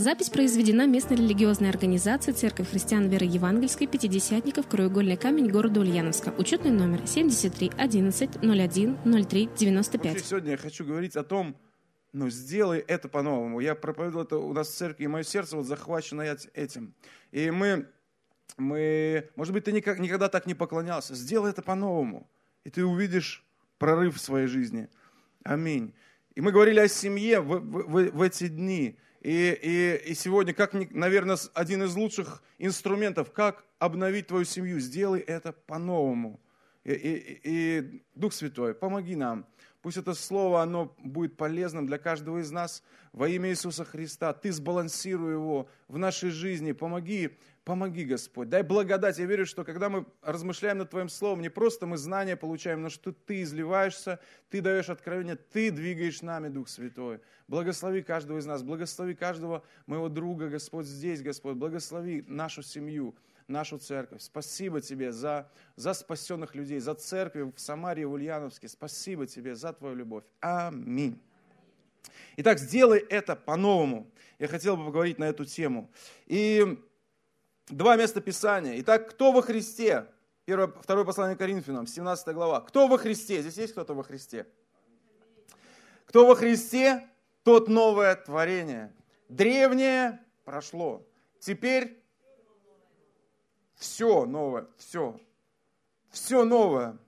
Запись произведена местной религиозной организацией Церковь христиан веры евангельской пятидесятников Краеугольный камень города Ульяновска. Учетный номер 73 11 01 03 95. Вообще, сегодня я хочу говорить о том, ну, сделай это по-новому. Я проповедовал это у нас в церкви, и мое сердце вот захвачено этим. И мы, мы может быть, ты никогда так не поклонялся. Сделай это по-новому, и ты увидишь прорыв в своей жизни. Аминь. И мы говорили о семье в, в, в эти дни. И, и, и сегодня, как, наверное, один из лучших инструментов, как обновить твою семью, сделай это по-новому. И, и, и Дух Святой, помоги нам. Пусть это слово, оно будет полезным для каждого из нас во имя Иисуса Христа. Ты сбалансируй его в нашей жизни. Помоги Помоги, Господь. Дай благодать. Я верю, что когда мы размышляем над Твоим Словом, не просто мы знания получаем, но что Ты изливаешься, Ты даешь откровение, Ты двигаешь нами, Дух Святой. Благослови каждого из нас, благослови каждого моего друга, Господь, здесь, Господь. Благослови нашу семью, нашу церковь. Спасибо Тебе за, за спасенных людей, за церковь в Самарии, в Ульяновске. Спасибо Тебе за Твою любовь. Аминь. Итак, сделай это по-новому. Я хотел бы поговорить на эту тему. И Два места Писания. Итак, кто во Христе? Первое, второе послание Коринфянам, 17 глава. Кто во Христе? Здесь есть кто-то во Христе? Кто во Христе, тот новое творение. Древнее прошло. Теперь все новое, все. Все новое.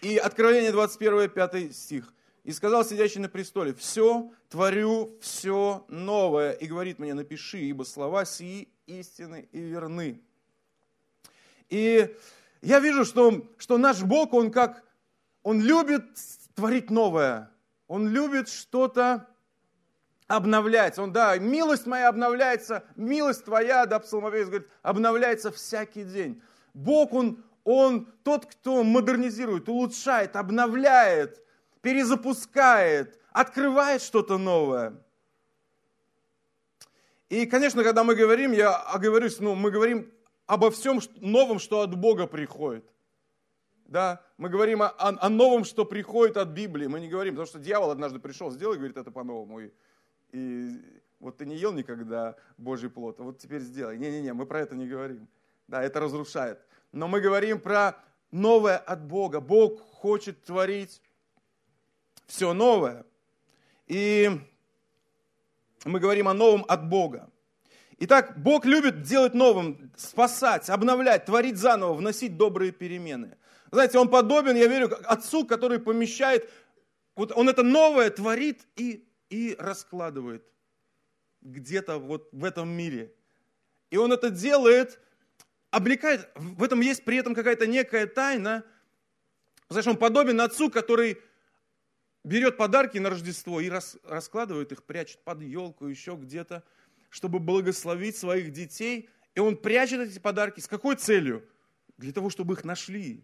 И Откровение 21, 5 стих. И сказал сидящий на престоле, все творю, все новое. И говорит мне, напиши, ибо слова сии истины и верны. И я вижу, что, что наш Бог, Он как, Он любит творить новое. Он любит что-то обновлять. Он, да, милость моя обновляется, милость твоя, да, псалмовец говорит, обновляется всякий день. Бог, Он, Он тот, кто модернизирует, улучшает, обновляет, перезапускает, открывает что-то новое. И, конечно, когда мы говорим, я оговорюсь, ну, мы говорим обо всем новом, что от Бога приходит. Да, мы говорим о, о, новом, что приходит от Библии. Мы не говорим, потому что дьявол однажды пришел, сделай, говорит, это по-новому. И, и вот ты не ел никогда Божий плод, а вот теперь сделай. Не-не-не, мы про это не говорим. Да, это разрушает. Но мы говорим про новое от Бога. Бог хочет творить все новое. И мы говорим о новом от Бога. Итак, Бог любит делать новым, спасать, обновлять, творить заново, вносить добрые перемены. Знаете, Он подобен, я верю, отцу, который помещает, вот он это новое творит и, и раскладывает где-то вот в этом мире. И он это делает, облекает, в этом есть при этом какая-то некая тайна. Знаешь, он подобен отцу, который берет подарки на Рождество и рас, раскладывает их, прячет под елку, еще где-то, чтобы благословить своих детей. И он прячет эти подарки с какой целью? Для того, чтобы их нашли.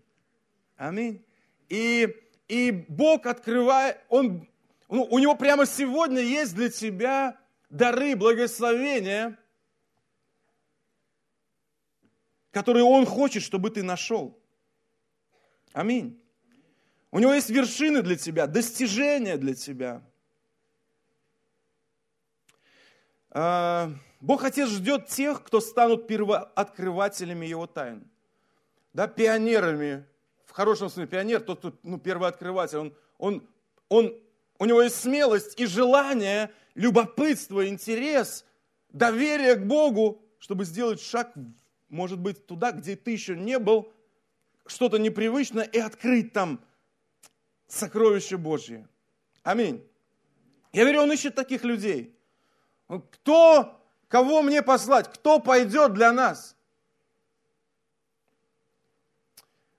Аминь. И, и Бог открывает, он, ну, у него прямо сегодня есть для тебя дары, благословения, которые он хочет, чтобы ты нашел. Аминь. У него есть вершины для тебя, достижения для тебя. А, Бог Отец ждет тех, кто станут первооткрывателями Его тайн. Да, пионерами, в хорошем смысле, пионер, тот, кто ну, первооткрыватель, он, он, он, у него есть смелость и желание, любопытство, интерес, доверие к Богу, чтобы сделать шаг, может быть, туда, где ты еще не был, что-то непривычное, и открыть там сокровище Божье. Аминь. Я верю, он ищет таких людей. Кто, кого мне послать? Кто пойдет для нас?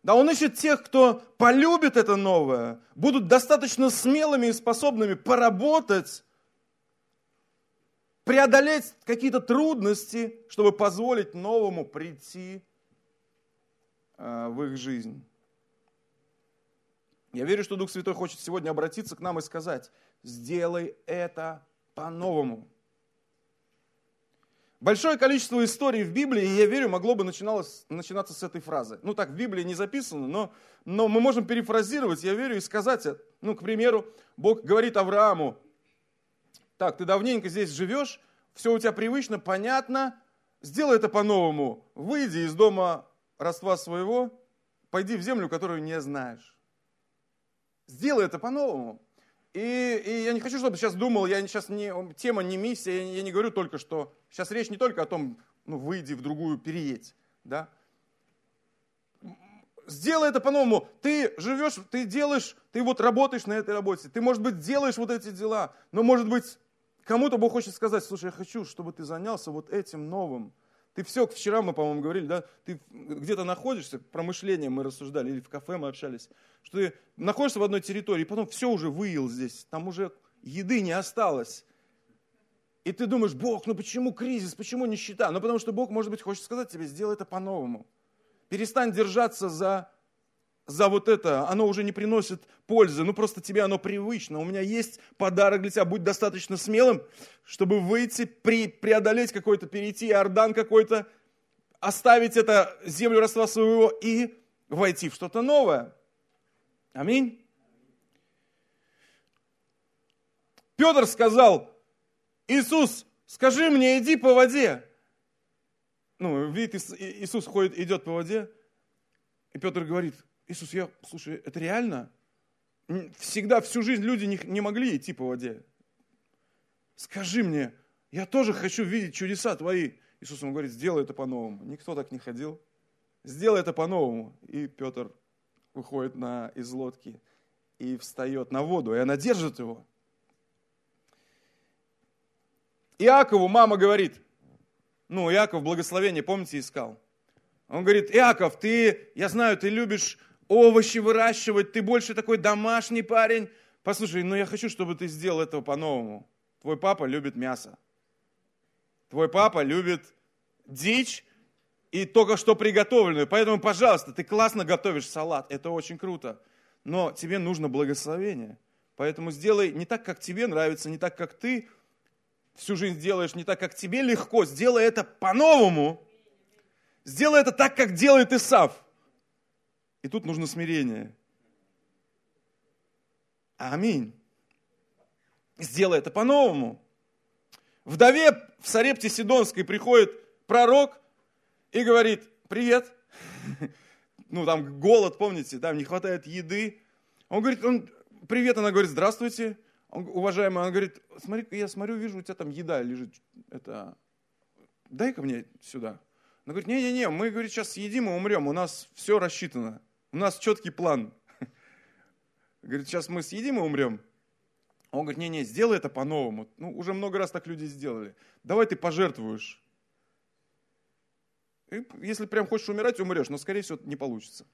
Да, он ищет тех, кто полюбит это новое, будут достаточно смелыми и способными поработать, преодолеть какие-то трудности, чтобы позволить новому прийти э, в их жизнь. Я верю, что Дух Святой хочет сегодня обратиться к нам и сказать, сделай это по-новому. Большое количество историй в Библии, я верю, могло бы начинаться с этой фразы. Ну так в Библии не записано, но, но мы можем перефразировать, я верю, и сказать, ну, к примеру, Бог говорит Аврааму, так, ты давненько здесь живешь, все у тебя привычно, понятно, сделай это по-новому. Выйди из дома родства своего, пойди в землю, которую не знаешь. Сделай это по-новому. И, и я не хочу, чтобы сейчас думал, я сейчас не, тема не миссия, я, я не говорю только, что сейчас речь не только о том, ну, выйди в другую, переедь, да. Сделай это по-новому. Ты живешь, ты делаешь, ты вот работаешь на этой работе, ты, может быть, делаешь вот эти дела, но, может быть, кому-то Бог хочет сказать, слушай, я хочу, чтобы ты занялся вот этим новым. Ты все, вчера мы, по-моему, говорили, да, ты где-то находишься, про мышление мы рассуждали, или в кафе мы общались, что ты находишься в одной территории, и потом все уже выел здесь, там уже еды не осталось. И ты думаешь, Бог, ну почему кризис, почему нищета? Ну потому что Бог, может быть, хочет сказать тебе, сделай это по-новому. Перестань держаться за за вот это, оно уже не приносит пользы, ну просто тебе оно привычно. У меня есть подарок для тебя, будь достаточно смелым, чтобы выйти, при, преодолеть какой-то, перейти Иордан какой-то, оставить это землю родства своего и войти в что-то новое. Аминь. Петр сказал, Иисус, скажи мне, иди по воде. Ну, видит, Иисус ходит, идет по воде, и Петр говорит, Иисус, я, слушай, это реально? Всегда, всю жизнь люди не, не могли идти по воде. Скажи мне, я тоже хочу видеть чудеса твои. Иисус ему говорит, сделай это по-новому. Никто так не ходил. Сделай это по-новому. И Петр выходит на, из лодки и встает на воду, и она держит его. Иакову мама говорит, ну, Иаков благословение, помните, искал. Он говорит, Иаков, ты, я знаю, ты любишь овощи выращивать, ты больше такой домашний парень. Послушай, ну я хочу, чтобы ты сделал этого по-новому. Твой папа любит мясо. Твой папа любит дичь и только что приготовленную. Поэтому, пожалуйста, ты классно готовишь салат, это очень круто. Но тебе нужно благословение. Поэтому сделай не так, как тебе нравится, не так, как ты всю жизнь делаешь, не так, как тебе легко. Сделай это по-новому. Сделай это так, как делает Исав. И тут нужно смирение. Аминь. Сделай это по-новому. Вдове в Сарепте Сидонской приходит пророк и говорит, привет. Ну, там голод, помните, там не хватает еды. Он говорит, он, привет, она говорит, здравствуйте. Он, уважаемый, он говорит, смотри, я смотрю, вижу, у тебя там еда лежит. Это, дай-ка мне сюда. Она говорит, не-не-не, мы, говорит, сейчас съедим и умрем, у нас все рассчитано. У нас четкий план. Говорит, сейчас мы съедим и умрем. Он говорит, не-не, сделай это по-новому. Ну, уже много раз так люди сделали. Давай ты пожертвуешь. И если прям хочешь умирать, умрешь, но, скорее всего, не получится.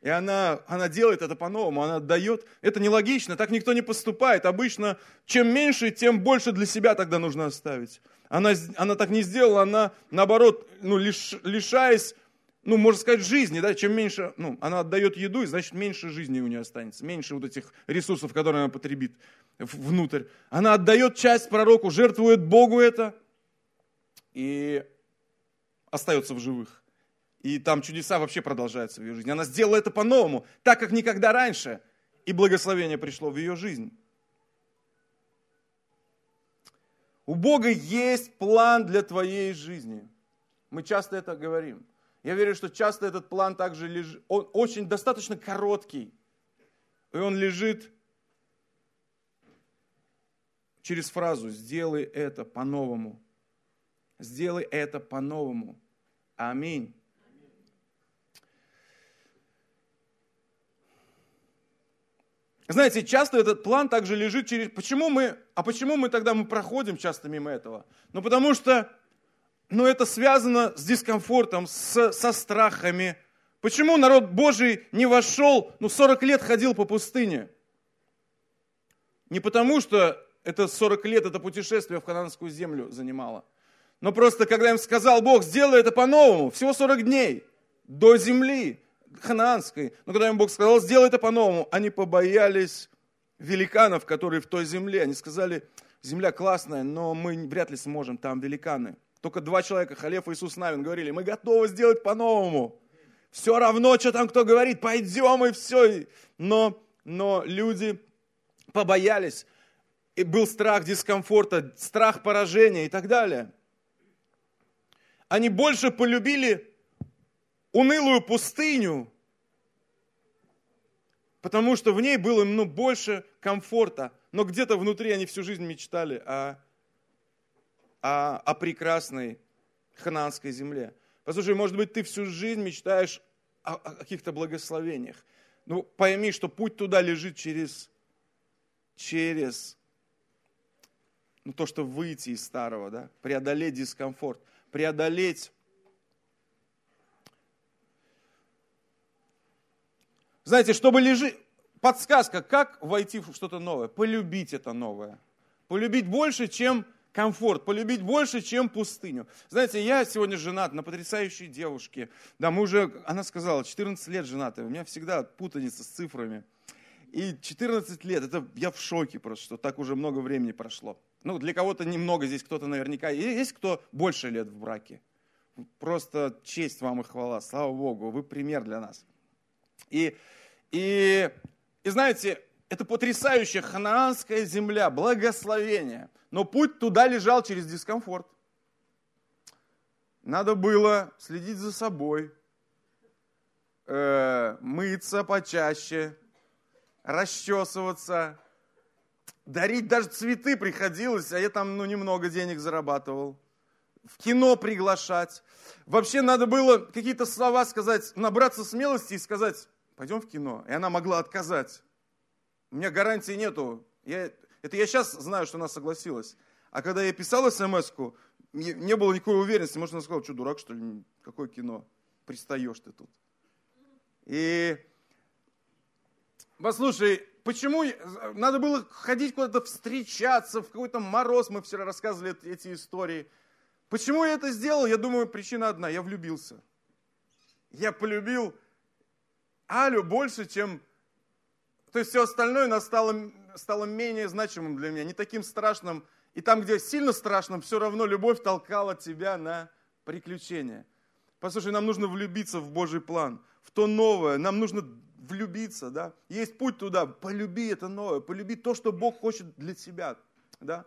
И она, она делает это по-новому, она отдает. Это нелогично, так никто не поступает. Обычно, чем меньше, тем больше для себя тогда нужно оставить. Она, она так не сделала, она, наоборот, ну, лиш, лишаясь ну, можно сказать, жизни, да, чем меньше, ну, она отдает еду, и значит, меньше жизни у нее останется, меньше вот этих ресурсов, которые она потребит внутрь. Она отдает часть пророку, жертвует Богу это, и остается в живых. И там чудеса вообще продолжаются в ее жизни. Она сделала это по-новому, так как никогда раньше, и благословение пришло в ее жизнь. У Бога есть план для твоей жизни. Мы часто это говорим. Я верю, что часто этот план также лежит, он очень достаточно короткий, и он лежит через фразу «сделай это по-новому». Сделай это по-новому. Аминь. Знаете, часто этот план также лежит через... Почему мы... А почему мы тогда мы проходим часто мимо этого? Ну, потому что но это связано с дискомфортом, с, со страхами. Почему народ Божий не вошел, ну 40 лет ходил по пустыне? Не потому, что это 40 лет, это путешествие в Хананскую землю занимало. Но просто, когда им сказал Бог, сделай это по-новому, всего 40 дней, до земли ханаанской. Но когда им Бог сказал, сделай это по-новому, они побоялись великанов, которые в той земле. Они сказали, земля классная, но мы вряд ли сможем, там великаны. Только два человека, Халев и Иисус Навин, говорили, мы готовы сделать по-новому. Все равно, что там кто говорит, пойдем и все. Но, но люди побоялись. и был страх дискомфорта, страх поражения и так далее. Они больше полюбили унылую пустыню, потому что в ней было ну, больше комфорта. Но где-то внутри они всю жизнь мечтали о, о, о прекрасной хананской земле. Послушай, может быть, ты всю жизнь мечтаешь о, о каких-то благословениях. Ну, пойми, что путь туда лежит через, через ну, то, что выйти из старого, да, преодолеть дискомфорт, преодолеть Знаете, чтобы лежит, подсказка, как войти в что-то новое, полюбить это новое. Полюбить больше, чем комфорт, полюбить больше, чем пустыню. Знаете, я сегодня женат на потрясающей девушке. Да, мы уже, она сказала, 14 лет женаты. У меня всегда путаница с цифрами. И 14 лет, это я в шоке просто, что так уже много времени прошло. Ну, для кого-то немного, здесь кто-то наверняка. Есть кто больше лет в браке? Просто честь вам и хвала, слава Богу, вы пример для нас. И и, и знаете, это потрясающая ханаанская земля, благословение. Но путь туда лежал через дискомфорт. Надо было следить за собой, э, мыться почаще, расчесываться, дарить даже цветы приходилось, а я там ну, немного денег зарабатывал. В кино приглашать. Вообще надо было какие-то слова сказать, набраться смелости и сказать, пойдем в кино. И она могла отказать. У меня гарантии нету. Я, это я сейчас знаю, что она согласилась. А когда я писал смс не, было никакой уверенности. Может, она сказала, что дурак, что ли? Какое кино? Пристаешь ты тут. И послушай, почему надо было ходить куда-то встречаться, в какой-то мороз, мы вчера рассказывали эти истории. Почему я это сделал? Я думаю, причина одна, я влюбился. Я полюбил Алю больше, чем... То есть все остальное стало, стало менее значимым для меня, не таким страшным. И там, где сильно страшным, все равно любовь толкала тебя на приключения. Послушай, нам нужно влюбиться в Божий план, в то новое. Нам нужно влюбиться, да. Есть путь туда. Полюби это новое, полюби то, что Бог хочет для тебя, да.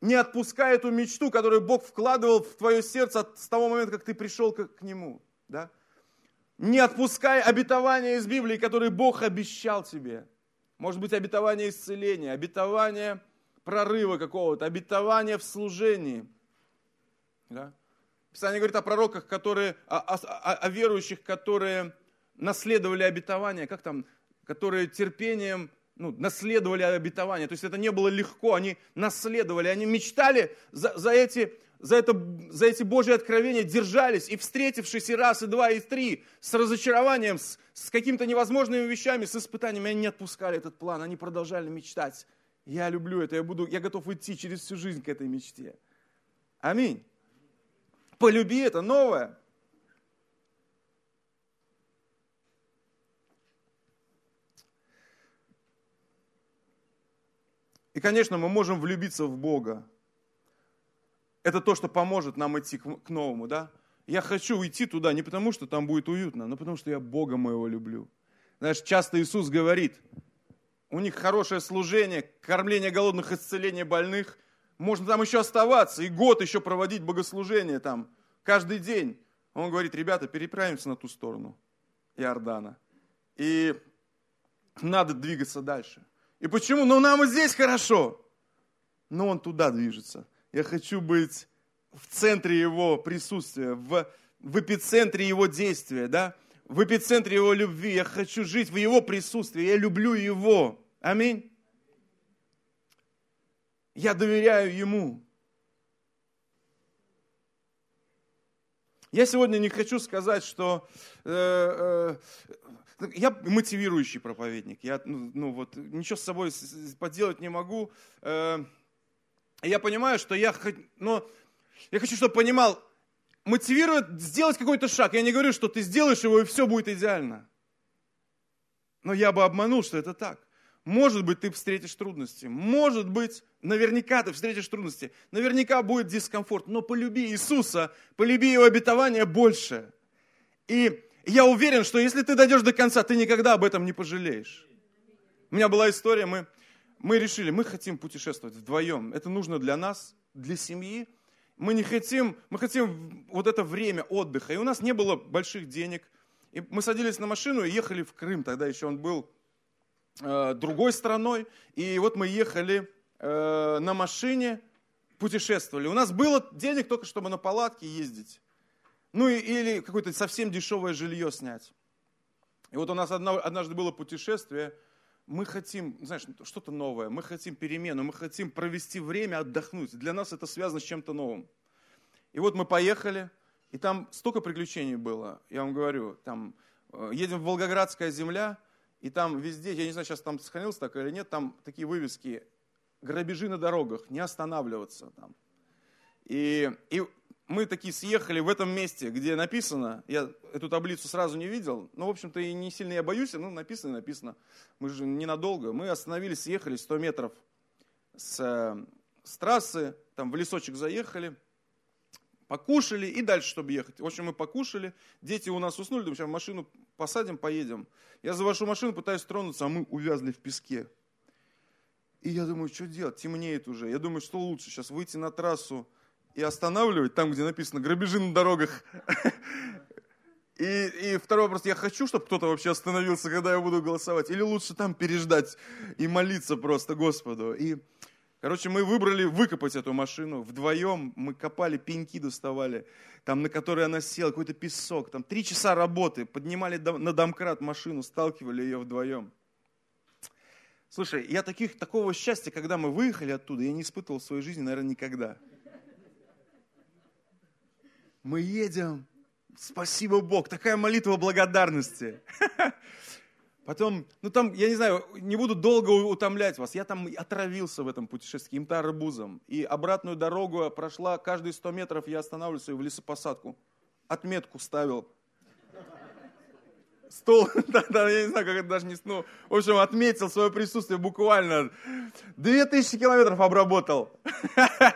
Не отпускай эту мечту, которую Бог вкладывал в твое сердце с того момента, как ты пришел к, Нему, да. Не отпускай обетования из Библии, которые Бог обещал тебе. Может быть, обетование исцеления, обетование прорыва какого-то, обетование в служении. Да? Писание говорит о пророках, которые, о, о, о верующих, которые наследовали обетование, как там, которые терпением ну, наследовали обетование. То есть это не было легко, они наследовали, они мечтали за, за эти за, это, за эти Божьи откровения держались, и встретившись и раз, и два, и три, с разочарованием, с, с какими-то невозможными вещами, с испытаниями, они не отпускали этот план, они продолжали мечтать. Я люблю это, я, буду, я готов идти через всю жизнь к этой мечте. Аминь. Полюби это новое. И, конечно, мы можем влюбиться в Бога, это то, что поможет нам идти к, новому, да? Я хочу уйти туда не потому, что там будет уютно, но потому, что я Бога моего люблю. Знаешь, часто Иисус говорит, у них хорошее служение, кормление голодных, исцеление больных. Можно там еще оставаться и год еще проводить богослужение там каждый день. Он говорит, ребята, переправимся на ту сторону Иордана. И надо двигаться дальше. И почему? Ну, нам и здесь хорошо. Но он туда движется. Я хочу быть в центре Его присутствия, в, в эпицентре Его действия, да? в эпицентре Его любви. Я хочу жить в Его присутствии. Я люблю Его. Аминь. Я доверяю Ему. Я сегодня не хочу сказать, что э, э, я мотивирующий проповедник. Я ну, ну, вот, ничего с собой поделать не могу. Э, я понимаю, что я, но я хочу, чтобы понимал, мотивирует сделать какой-то шаг. Я не говорю, что ты сделаешь его, и все будет идеально. Но я бы обманул, что это так. Может быть, ты встретишь трудности. Может быть, наверняка ты встретишь трудности. Наверняка будет дискомфорт. Но полюби Иисуса, полюби Его обетование больше. И я уверен, что если ты дойдешь до конца, ты никогда об этом не пожалеешь. У меня была история, мы мы решили, мы хотим путешествовать вдвоем. Это нужно для нас, для семьи. Мы не хотим, мы хотим вот это время отдыха. И у нас не было больших денег. И мы садились на машину и ехали в Крым. Тогда еще он был э, другой страной. И вот мы ехали э, на машине, путешествовали. У нас было денег только, чтобы на палатке ездить. Ну и, или какое-то совсем дешевое жилье снять. И вот у нас однажды было путешествие, мы хотим, знаешь, что-то новое, мы хотим перемену, мы хотим провести время, отдохнуть. Для нас это связано с чем-то новым. И вот мы поехали, и там столько приключений было, я вам говорю, там э, едем в Волгоградская земля, и там везде, я не знаю, сейчас там сохранилось так или нет, там такие вывески, грабежи на дорогах, не останавливаться там. И, и мы такие съехали в этом месте, где написано, я эту таблицу сразу не видел, но, в общем-то, и не сильно я боюсь, ну, написано и написано. Мы же ненадолго. Мы остановились, съехали 100 метров с, с трассы, там в лесочек заехали, покушали и дальше, чтобы ехать. В общем, мы покушали, дети у нас уснули, думаю, сейчас машину посадим, поедем. Я завожу машину, пытаюсь тронуться, а мы увязли в песке. И я думаю, что делать, темнеет уже. Я думаю, что лучше сейчас выйти на трассу, и останавливать там, где написано «грабежи на дорогах». И, и второй вопрос, я хочу, чтобы кто-то вообще остановился, когда я буду голосовать, или лучше там переждать и молиться просто Господу. И, короче, мы выбрали выкопать эту машину вдвоем, мы копали, пеньки доставали, там, на которые она села, какой-то песок, там три часа работы, поднимали на домкрат машину, сталкивали ее вдвоем. Слушай, я таких, такого счастья, когда мы выехали оттуда, я не испытывал в своей жизни, наверное, никогда мы едем, спасибо Бог, такая молитва благодарности. Потом, ну там, я не знаю, не буду долго утомлять вас, я там отравился в этом путешествии каким-то арбузом. И обратную дорогу прошла, каждые 100 метров я останавливался в лесопосадку. Отметку ставил. Стол, да, да, я не знаю, как это даже не... Ну, в общем, отметил свое присутствие буквально. 2000 километров обработал.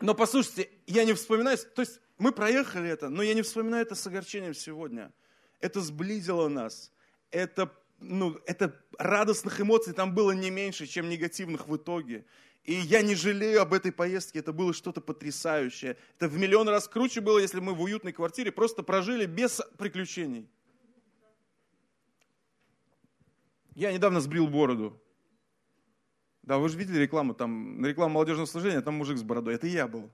Но послушайте, я не вспоминаю, то есть мы проехали это, но я не вспоминаю это с огорчением сегодня. Это сблизило нас. Это, ну, это радостных эмоций там было не меньше, чем негативных в итоге. И я не жалею об этой поездке, это было что-то потрясающее. Это в миллион раз круче было, если мы в уютной квартире просто прожили без приключений. Я недавно сбрил бороду. Да, вы же видели рекламу, там, на рекламу молодежного служения, там мужик с бородой, это я был.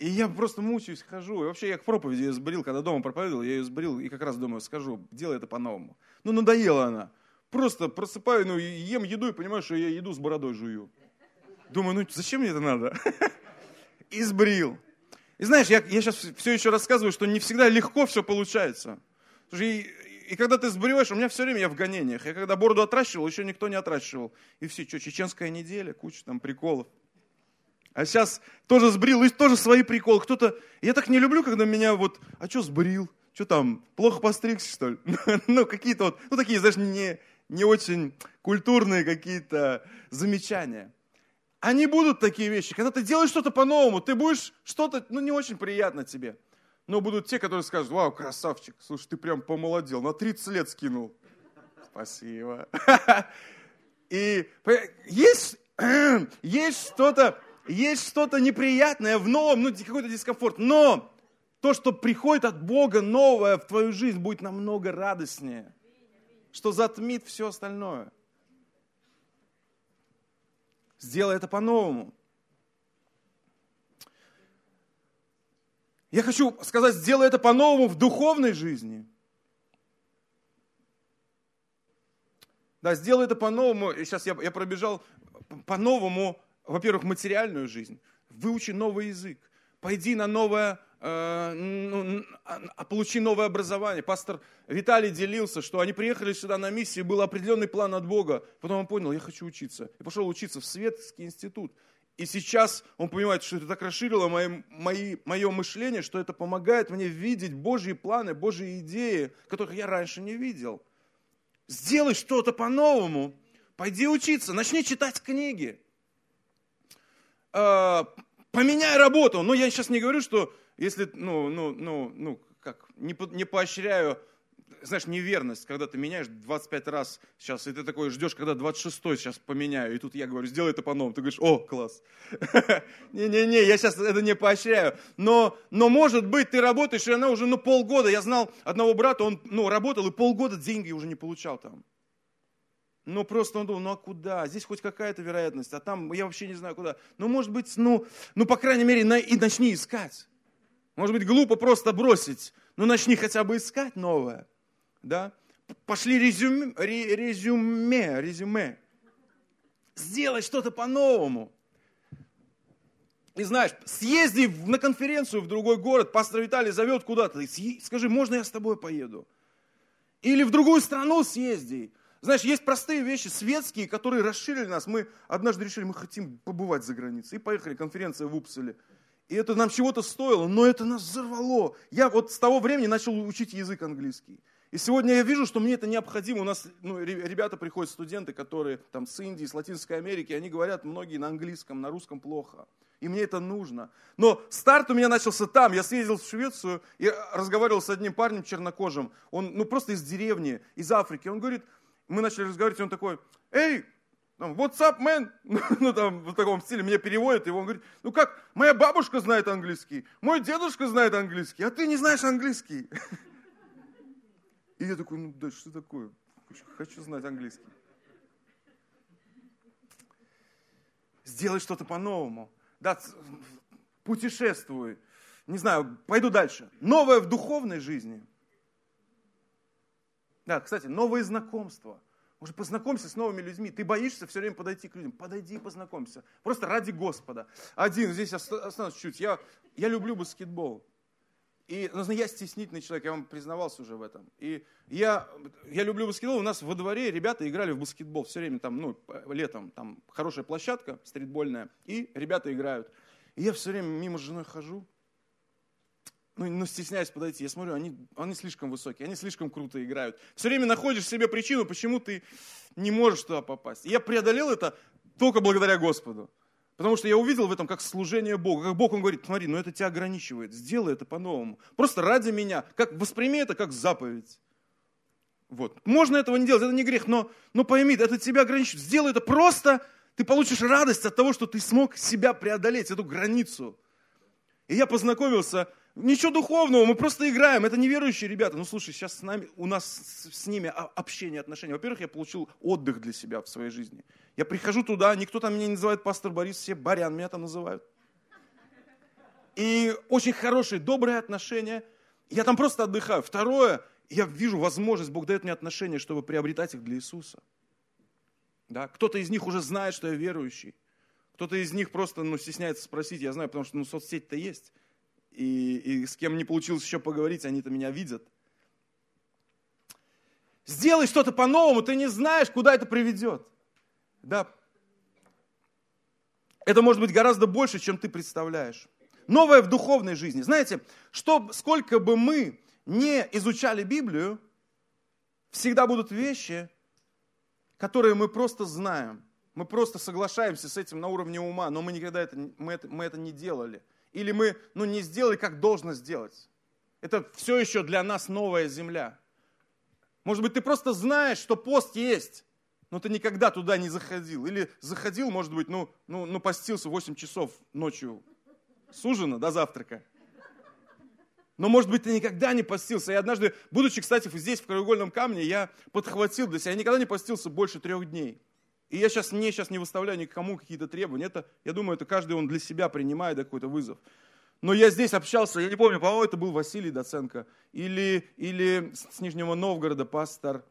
И я просто мучаюсь, хожу. И вообще я к проповеди ее сбрил, когда дома проповедовал, я ее сбрил, и как раз думаю, скажу, делай это по-новому. Ну, надоела она. Просто просыпаю, ну, ем еду и понимаю, что я еду с бородой жую. Думаю, ну, зачем мне это надо? И сбрил. И знаешь, я, я сейчас все еще рассказываю, что не всегда легко все получается. Слушай, и когда ты сбриваешь, у меня все время я в гонениях. Я когда бороду отращивал, еще никто не отращивал. И все, что, чеченская неделя, куча там приколов. А сейчас тоже сбрил, и тоже свои приколы. Кто-то, я так не люблю, когда меня вот, а что сбрил? Что там, плохо постригся, что ли? ну, какие-то вот, ну, такие, знаешь, не, не очень культурные какие-то замечания. Они будут такие вещи. Когда ты делаешь что-то по-новому, ты будешь что-то, ну, не очень приятно тебе. Но будут те, которые скажут, вау, красавчик, слушай, ты прям помолодел, на 30 лет скинул. Спасибо. И есть, есть что-то, есть что-то неприятное в новом, ну какой-то дискомфорт. Но то, что приходит от Бога новое в твою жизнь, будет намного радостнее, что затмит все остальное. Сделай это по-новому. Я хочу сказать, сделай это по-новому в духовной жизни. Да, сделай это по-новому. Сейчас я, я пробежал по-новому, во-первых, материальную жизнь. Выучи новый язык. Пойди на новое, э, ну, а, получи новое образование. Пастор Виталий делился, что они приехали сюда на миссию, был определенный план от Бога. Потом он понял, я хочу учиться. И пошел учиться в Светский институт. И сейчас он понимает, что это так расширило мои, мои, мое мышление, что это помогает мне видеть Божьи планы, Божьи идеи, которых я раньше не видел. Сделай что-то по-новому. Пойди учиться, начни читать книги. А, поменяй работу. Но я сейчас не говорю, что если, ну, ну, ну, ну, как, не, не поощряю знаешь, неверность, когда ты меняешь 25 раз сейчас, и ты такой ждешь, когда 26 сейчас поменяю, и тут я говорю, сделай это по-новому. Ты говоришь, о, класс. Не-не-не, я сейчас это не поощряю. Но, но может быть, ты работаешь, и она уже, ну, полгода. Я знал одного брата, он, ну, работал, и полгода деньги уже не получал там. Ну, просто он думал, ну а куда? Здесь хоть какая-то вероятность, а там я вообще не знаю куда. Ну, может быть, ну, ну по крайней мере, на, и начни искать. Может быть, глупо просто бросить. Ну, начни хотя бы искать новое да, пошли резюме, резюме, резюме. Сделай что-то по-новому. И знаешь, съезди на конференцию в другой город, пастор Виталий зовет куда-то, скажи, можно я с тобой поеду? Или в другую страну съезди. Знаешь, есть простые вещи, светские, которые расширили нас. Мы однажды решили, мы хотим побывать за границей. И поехали, конференция в Упселе. И это нам чего-то стоило, но это нас взорвало. Я вот с того времени начал учить язык английский. И сегодня я вижу, что мне это необходимо. У нас ну, ребята приходят, студенты, которые там с Индии, с Латинской Америки, они говорят многие на английском, на русском плохо. И мне это нужно. Но старт у меня начался там. Я съездил в Швецию и разговаривал с одним парнем чернокожим. Он ну, просто из деревни, из Африки. Он говорит, мы начали разговаривать, и он такой, эй, what's up, man? ну, там, в таком стиле, меня переводит, и он говорит, ну как, моя бабушка знает английский, мой дедушка знает английский, а ты не знаешь английский. И я такой, ну да, что такое? Хочу знать английский. Сделай что-то по-новому. Да, путешествуй. Не знаю, пойду дальше. Новое в духовной жизни. Да, кстати, новые знакомства. Может, познакомься с новыми людьми. Ты боишься все время подойти к людям. Подойди и познакомься. Просто ради Господа. Один, здесь останусь чуть. Я, я люблю баскетбол. И ну, я стеснительный человек, я вам признавался уже в этом. И я, я люблю баскетбол. У нас во дворе ребята играли в баскетбол все время, там, ну, летом, там хорошая площадка стритбольная, и ребята играют. И я все время мимо с женой хожу, ну, ну, стесняюсь подойти. Я смотрю, они, они слишком высокие, они слишком круто играют. Все время находишь себе причину, почему ты не можешь туда попасть. И я преодолел это только благодаря Господу. Потому что я увидел в этом как служение Богу. Как Бог, Он говорит, смотри, ну это тебя ограничивает, сделай это по-новому. Просто ради меня. Как, восприми это как заповедь. Вот. Можно этого не делать, это не грех, но, но пойми, это тебя ограничивает. Сделай это просто, ты получишь радость от того, что ты смог себя преодолеть, эту границу. И я познакомился Ничего духовного, мы просто играем. Это неверующие ребята. Ну слушай, сейчас с нами, у нас с, с ними общение, отношения. Во-первых, я получил отдых для себя в своей жизни. Я прихожу туда, никто там меня не называет пастор Борис, все Барян меня там называют. И очень хорошие, добрые отношения. Я там просто отдыхаю. Второе, я вижу возможность, Бог дает мне отношения, чтобы приобретать их для Иисуса. Да? Кто-то из них уже знает, что я верующий. Кто-то из них просто ну, стесняется спросить, я знаю, потому что ну, соцсеть-то есть и, и с кем не получилось еще поговорить, они-то меня видят. Сделай что-то по-новому, ты не знаешь, куда это приведет. Да. Это может быть гораздо больше, чем ты представляешь. Новое в духовной жизни. Знаете, что, сколько бы мы не изучали Библию, всегда будут вещи, которые мы просто знаем. Мы просто соглашаемся с этим на уровне ума, но мы никогда это, мы это, мы это не делали или мы ну, не сделали, как должно сделать. Это все еще для нас новая земля. Может быть, ты просто знаешь, что пост есть, но ты никогда туда не заходил. Или заходил, может быть, ну, ну, ну постился 8 часов ночью с ужина до завтрака. Но, может быть, ты никогда не постился. И однажды, будучи, кстати, здесь, в краеугольном камне, я подхватил для себя. Я никогда не постился больше трех дней. И я сейчас, мне сейчас не выставляю никому какие-то требования. Это, я думаю, это каждый он для себя принимает какой-то вызов. Но я здесь общался, я не помню, по-моему, это был Василий Доценко. Или, или с Нижнего Новгорода пастор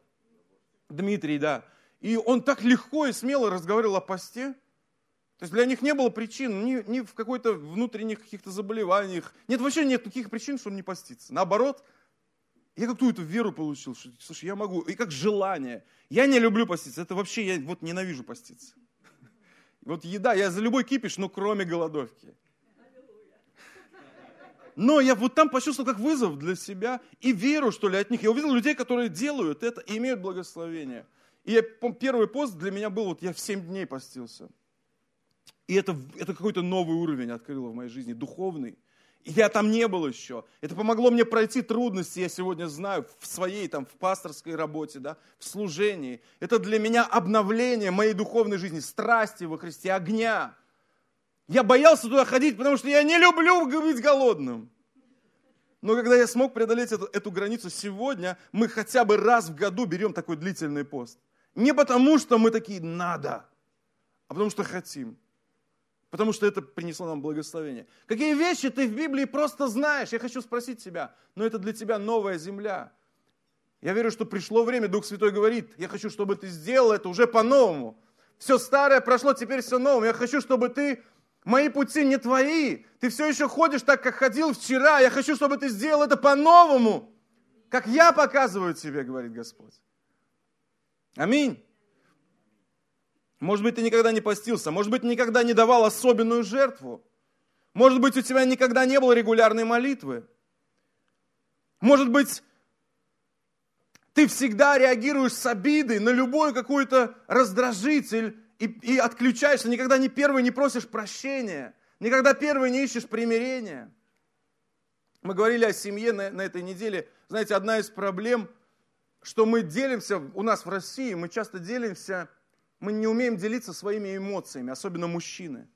Дмитрий, да. И он так легко и смело разговаривал о посте. То есть для них не было причин ни, ни в какой-то внутренних каких-то заболеваниях. Нет, вообще нет никаких причин, чтобы не поститься. Наоборот, я какую-то веру получил, что, слушай, я могу, и как желание. Я не люблю поститься, это вообще, я вот ненавижу поститься. Вот еда, я за любой кипиш, но кроме голодовки. Но я вот там почувствовал как вызов для себя и веру, что ли, от них. Я увидел людей, которые делают это и имеют благословение. И я, первый пост для меня был, вот я в 7 дней постился. И это, это какой-то новый уровень открыло в моей жизни, духовный. Я там не был еще. Это помогло мне пройти трудности, я сегодня знаю, в своей, там, в пасторской работе, да, в служении. Это для меня обновление моей духовной жизни, страсти во Христе, огня. Я боялся туда ходить, потому что я не люблю быть голодным. Но когда я смог преодолеть эту, эту границу сегодня, мы хотя бы раз в году берем такой длительный пост. Не потому, что мы такие «надо», а потому что хотим. Потому что это принесло нам благословение. Какие вещи ты в Библии просто знаешь? Я хочу спросить тебя, но это для тебя новая земля. Я верю, что пришло время, Дух Святой говорит, я хочу, чтобы ты сделал это уже по-новому. Все старое прошло, теперь все новое. Я хочу, чтобы ты Мои пути не твои. Ты все еще ходишь так, как ходил вчера. Я хочу, чтобы ты сделал это по-новому, как я показываю тебе, говорит Господь. Аминь. Может быть, ты никогда не постился, может быть, никогда не давал особенную жертву. Может быть, у тебя никогда не было регулярной молитвы. Может быть, ты всегда реагируешь с обидой на любой какой-то раздражитель и, и отключаешься, никогда не первый не просишь прощения, никогда первый не ищешь примирения. Мы говорили о семье на, на этой неделе. Знаете, одна из проблем, что мы делимся, у нас в России, мы часто делимся, мы не умеем делиться своими эмоциями, особенно мужчины.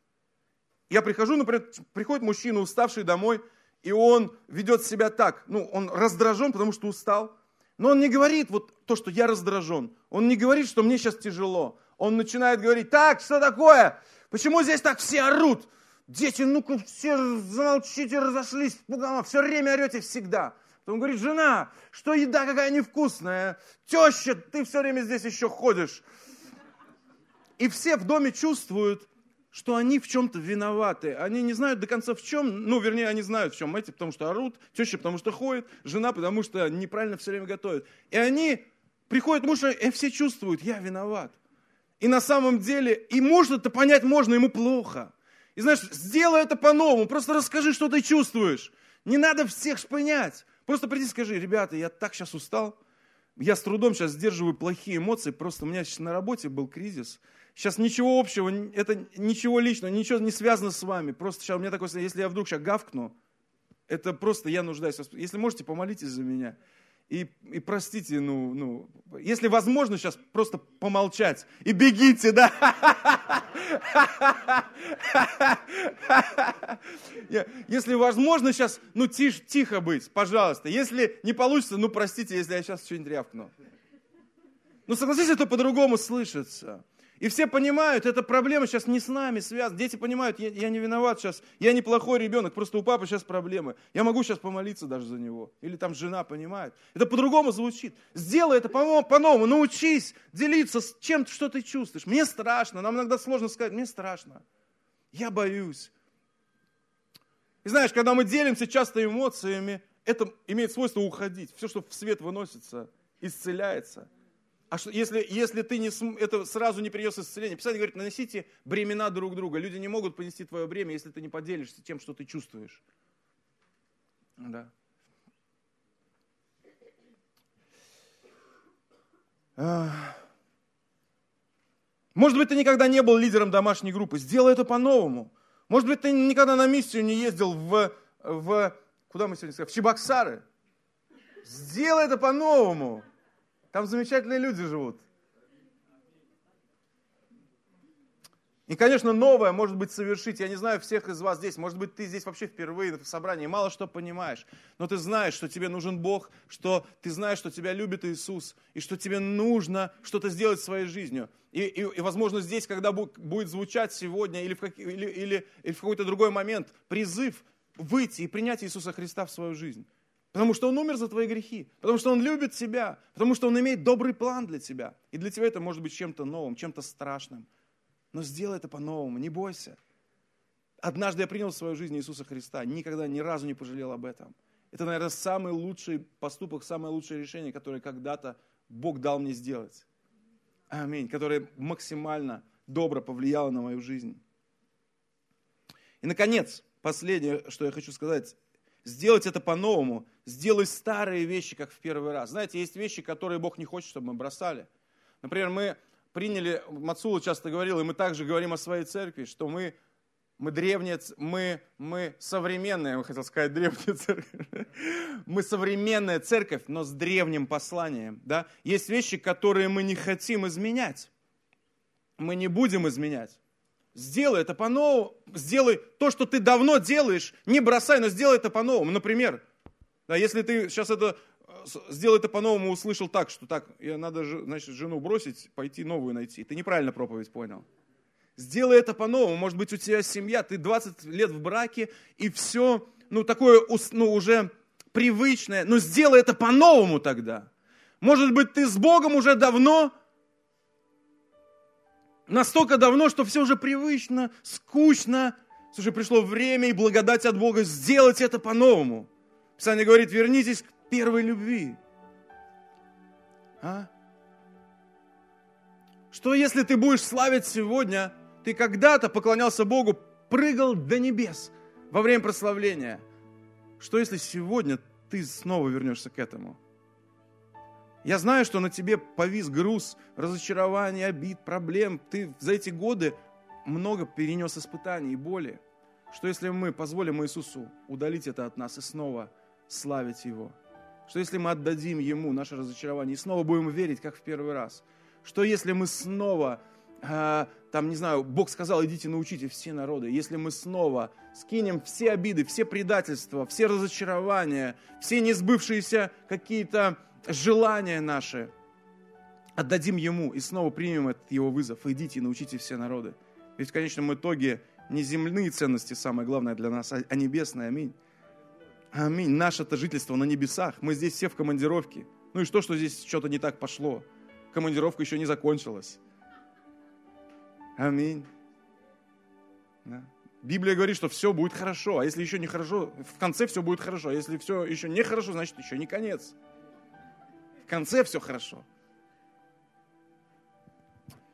Я прихожу, например, приходит мужчина, уставший домой, и он ведет себя так, ну, он раздражен, потому что устал, но он не говорит вот то, что я раздражен. Он не говорит, что мне сейчас тяжело он начинает говорить, так, что такое? Почему здесь так все орут? Дети, ну-ка все замолчите, разошлись, все время орете всегда. Потом говорит, жена, что еда какая невкусная, теща, ты все время здесь еще ходишь. И все в доме чувствуют, что они в чем-то виноваты. Они не знают до конца в чем, ну, вернее, они знают в чем. Эти потому что орут, теща потому что ходит, жена потому что неправильно все время готовит. И они приходят муж, и все чувствуют, я виноват. И на самом деле, и можно это понять можно, ему плохо. И знаешь, сделай это по-новому, просто расскажи, что ты чувствуешь. Не надо всех шпынять. Просто приди и скажи, ребята, я так сейчас устал, я с трудом сейчас сдерживаю плохие эмоции, просто у меня сейчас на работе был кризис. Сейчас ничего общего, это ничего личного, ничего не связано с вами. Просто сейчас у меня такое, если я вдруг сейчас гавкну, это просто я нуждаюсь. Если можете, помолитесь за меня. И, и простите, ну, ну, если возможно сейчас просто помолчать и бегите, да. Если возможно сейчас, ну, тише, тихо быть, пожалуйста. Если не получится, ну, простите, если я сейчас что-нибудь рявкну. Ну, согласитесь, это по-другому слышится. И все понимают, эта проблема сейчас не с нами связана. Дети понимают, я, я не виноват сейчас, я не плохой ребенок, просто у папы сейчас проблемы. Я могу сейчас помолиться даже за него. Или там жена понимает. Это по-другому звучит. Сделай это по-новому, научись делиться с чем, что ты чувствуешь. Мне страшно, нам иногда сложно сказать, мне страшно. Я боюсь. И знаешь, когда мы делимся часто эмоциями, это имеет свойство уходить. Все, что в свет выносится, исцеляется. А что, если, если ты не, это сразу не принес исцеление? Писание говорит, наносите бремена друг друга. Люди не могут понести твое бремя, если ты не поделишься тем, что ты чувствуешь. Да. Может быть, ты никогда не был лидером домашней группы. Сделай это по-новому. Может быть, ты никогда на миссию не ездил в, в куда мы сегодня сказали, в Чебоксары. Сделай это по-новому. Там замечательные люди живут. И, конечно, новое может быть совершить. Я не знаю всех из вас здесь. Может быть, ты здесь вообще впервые в собрании, мало что понимаешь. Но ты знаешь, что тебе нужен Бог, что ты знаешь, что тебя любит Иисус, и что тебе нужно что-то сделать своей жизнью. И, и, и возможно, здесь, когда будет звучать сегодня или в, как, или, или, или в какой-то другой момент призыв выйти и принять Иисуса Христа в свою жизнь. Потому что Он умер за твои грехи, потому что Он любит тебя, потому что Он имеет добрый план для тебя. И для тебя это может быть чем-то новым, чем-то страшным. Но сделай это по-новому, не бойся. Однажды я принял в свою жизнь Иисуса Христа, никогда ни разу не пожалел об этом. Это, наверное, самый лучший поступок, самое лучшее решение, которое когда-то Бог дал мне сделать. Аминь. Которое максимально добро повлияло на мою жизнь. И, наконец, последнее, что я хочу сказать, сделать это по-новому, сделай старые вещи, как в первый раз. Знаете, есть вещи, которые Бог не хочет, чтобы мы бросали. Например, мы приняли, Мацула часто говорил, и мы также говорим о своей церкви, что мы Мы древняя, мы, мы современная, я хотел сказать древняя церковь. Мы современная церковь, но с древним посланием. Да? Есть вещи, которые мы не хотим изменять. Мы не будем изменять. Сделай это по-новому. Сделай то, что ты давно делаешь. Не бросай, но сделай это по-новому. Например, да, если ты сейчас это сделай это по-новому, услышал так, что так, я надо, значит, жену бросить, пойти новую найти. Ты неправильно проповедь понял. Сделай это по-новому. Может быть, у тебя семья, ты 20 лет в браке, и все, ну, такое, ну, уже привычное. Но сделай это по-новому тогда. Может быть, ты с Богом уже давно, настолько давно, что все уже привычно, скучно. Слушай, пришло время и благодать от Бога сделать это по-новому. Писание говорит, вернитесь к первой любви. А? Что если ты будешь славить сегодня ты когда-то поклонялся Богу, прыгал до небес во время прославления. Что если сегодня ты снова вернешься к этому? Я знаю, что на тебе повис груз разочарования, обид, проблем. Ты за эти годы много перенес испытаний и боли. Что если мы позволим Иисусу удалить это от нас и снова славить Его? Что если мы отдадим Ему наше разочарование и снова будем верить, как в первый раз? Что если мы снова а, там, не знаю, Бог сказал, идите научите все народы. Если мы снова скинем все обиды, все предательства, все разочарования, все несбывшиеся какие-то желания наши, отдадим Ему и снова примем этот Его вызов. Идите и научите все народы. Ведь в конечном итоге не земные ценности самое главное для нас, а, а небесные. Аминь. Аминь. Наше-то жительство на небесах. Мы здесь все в командировке. Ну и что, что здесь что-то не так пошло? Командировка еще не закончилась. Аминь. Да. Библия говорит, что все будет хорошо, а если еще не хорошо, в конце все будет хорошо, а если все еще не хорошо, значит еще не конец. В конце все хорошо.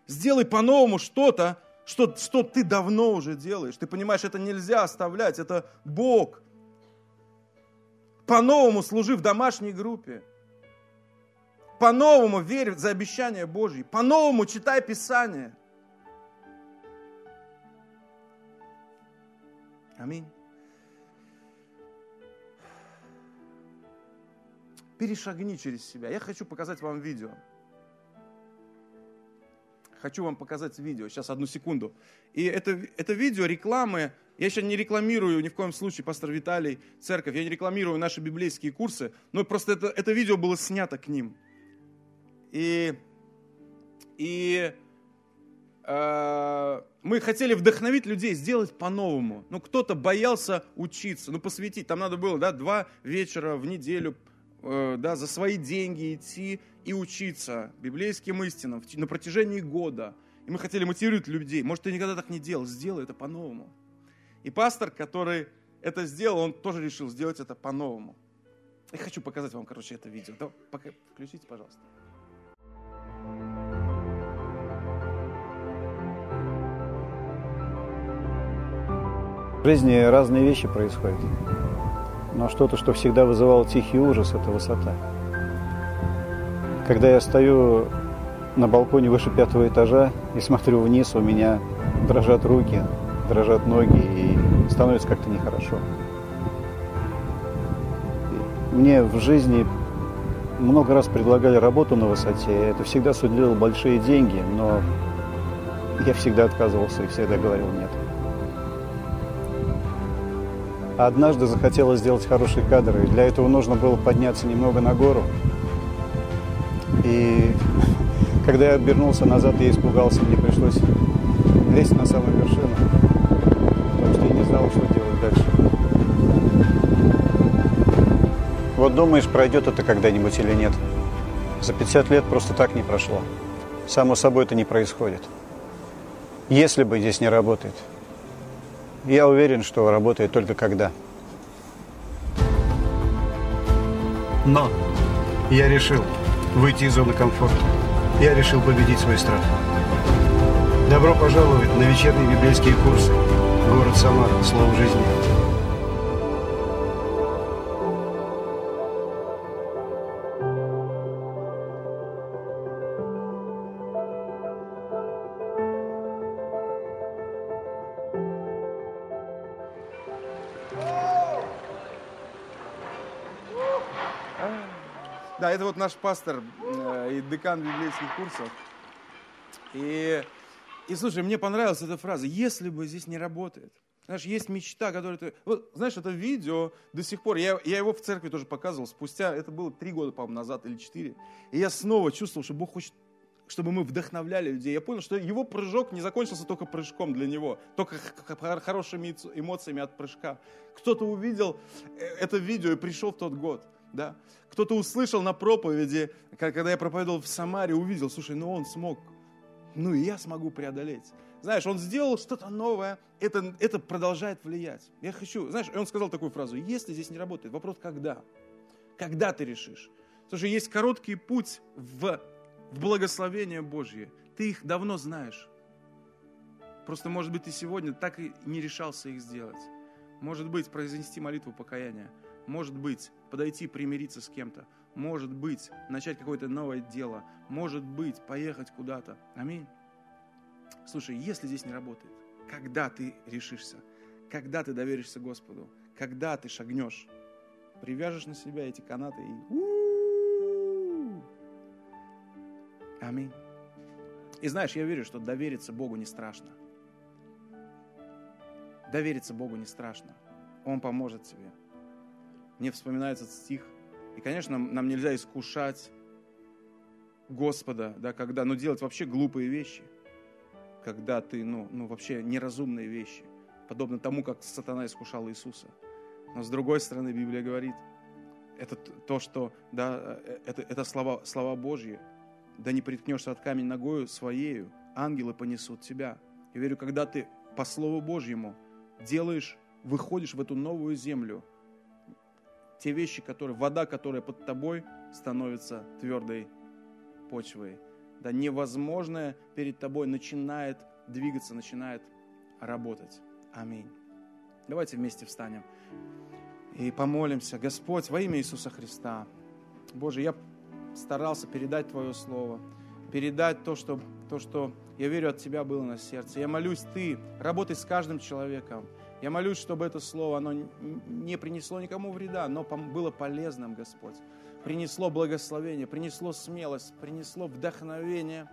Сделай по-новому что-то, что, что ты давно уже делаешь. Ты понимаешь, это нельзя оставлять, это Бог. По-новому служи в домашней группе. По-новому верь за обещания Божьи. По-новому читай Писание. Аминь. Перешагни через себя. Я хочу показать вам видео. Хочу вам показать видео. Сейчас, одну секунду. И это, это видео рекламы. Я сейчас не рекламирую ни в коем случае, пастор Виталий, церковь. Я не рекламирую наши библейские курсы. Но просто это, это видео было снято к ним. И, и э, мы хотели вдохновить людей, сделать по-новому. Ну, кто-то боялся учиться, ну, посвятить. Там надо было, да, два вечера в неделю, э, да, за свои деньги идти и учиться библейским истинам на протяжении года. И мы хотели мотивировать людей. Может, ты никогда так не делал, сделай это по-новому. И пастор, который это сделал, он тоже решил сделать это по-новому. Я хочу показать вам, короче, это видео. Да, пока, включите, пожалуйста. В жизни разные вещи происходят. Но что-то, что всегда вызывало тихий ужас, это высота. Когда я стою на балконе выше пятого этажа и смотрю вниз, у меня дрожат руки, дрожат ноги и становится как-то нехорошо. Мне в жизни много раз предлагали работу на высоте. Это всегда сулило большие деньги, но я всегда отказывался и всегда говорил нет. Однажды захотелось сделать хорошие кадры, для этого нужно было подняться немного на гору. И когда я обернулся назад, я испугался, мне пришлось лезть на самую вершину, Вот думаешь, пройдет это когда-нибудь или нет. За 50 лет просто так не прошло. Само собой это не происходит. Если бы здесь не работает – я уверен, что работает только когда. Но я решил выйти из зоны комфорта. Я решил победить свой страх. Добро пожаловать на вечерние библейские курсы. Город Самара. Слово жизни. Да, это вот наш пастор э, и декан библейских курсов. И, и слушай, мне понравилась эта фраза. Если бы здесь не работает. Знаешь, есть мечта, которую ты... Вот, знаешь, это видео до сих пор, я, я его в церкви тоже показывал, спустя, это было три года, по-моему, назад или четыре. И я снова чувствовал, что Бог хочет чтобы мы вдохновляли людей. Я понял, что его прыжок не закончился только прыжком для него, только хорошими эмоциями от прыжка. Кто-то увидел э, это видео и пришел в тот год. Да? Кто-то услышал на проповеди, когда я проповедовал в Самаре, увидел, слушай, ну он смог, ну и я смогу преодолеть. Знаешь, он сделал что-то новое, это, это продолжает влиять. Я хочу, знаешь, он сказал такую фразу, если здесь не работает, вопрос когда? Когда ты решишь? Слушай, есть короткий путь в в благословение Божье. Ты их давно знаешь. Просто, может быть, ты сегодня так и не решался их сделать. Может быть, произнести молитву покаяния. Может быть, подойти примириться с кем-то. Может быть, начать какое-то новое дело. Может быть, поехать куда-то. Аминь. Слушай, если здесь не работает, когда ты решишься? Когда ты доверишься Господу? Когда ты шагнешь? Привяжешь на себя эти канаты и Аминь. И знаешь, я верю, что довериться Богу не страшно. Довериться Богу не страшно. Он поможет тебе. Мне вспоминается стих. И, конечно, нам нельзя искушать Господа, да, когда, ну, делать вообще глупые вещи, когда ты, ну, ну, вообще неразумные вещи, подобно тому, как сатана искушал Иисуса. Но с другой стороны, Библия говорит, это то, что, да, э, это, это слова, слова Божьи, да не приткнешься от камень ногою своею, ангелы понесут тебя. Я верю, когда ты по Слову Божьему делаешь, выходишь в эту новую землю, те вещи, которые, вода, которая под тобой, становится твердой почвой. Да невозможное перед тобой начинает двигаться, начинает работать. Аминь. Давайте вместе встанем и помолимся. Господь, во имя Иисуса Христа, Боже, я старался передать Твое Слово, передать то, что, то, что я верю от Тебя было на сердце. Я молюсь, Ты работай с каждым человеком. Я молюсь, чтобы это Слово, оно не принесло никому вреда, но было полезным, Господь. Принесло благословение, принесло смелость, принесло вдохновение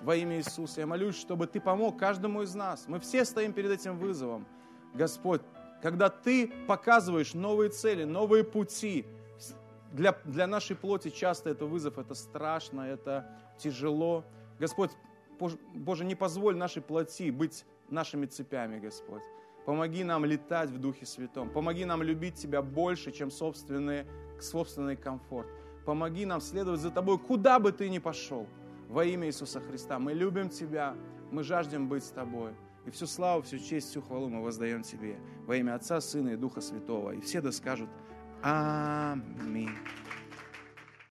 во имя Иисуса. Я молюсь, чтобы Ты помог каждому из нас. Мы все стоим перед этим вызовом. Господь, когда Ты показываешь новые цели, новые пути, для, для нашей плоти часто это вызов, это страшно, это тяжело. Господь, Боже, не позволь нашей плоти быть нашими цепями, Господь. Помоги нам летать в Духе Святом. Помоги нам любить Тебя больше, чем собственный, собственный комфорт. Помоги нам следовать за Тобой, куда бы Ты ни пошел. Во имя Иисуса Христа. Мы любим Тебя, мы жаждем быть с Тобой. И всю славу, всю честь, всю хвалу мы воздаем Тебе. Во имя Отца, Сына и Духа Святого. И все да скажут Аминь.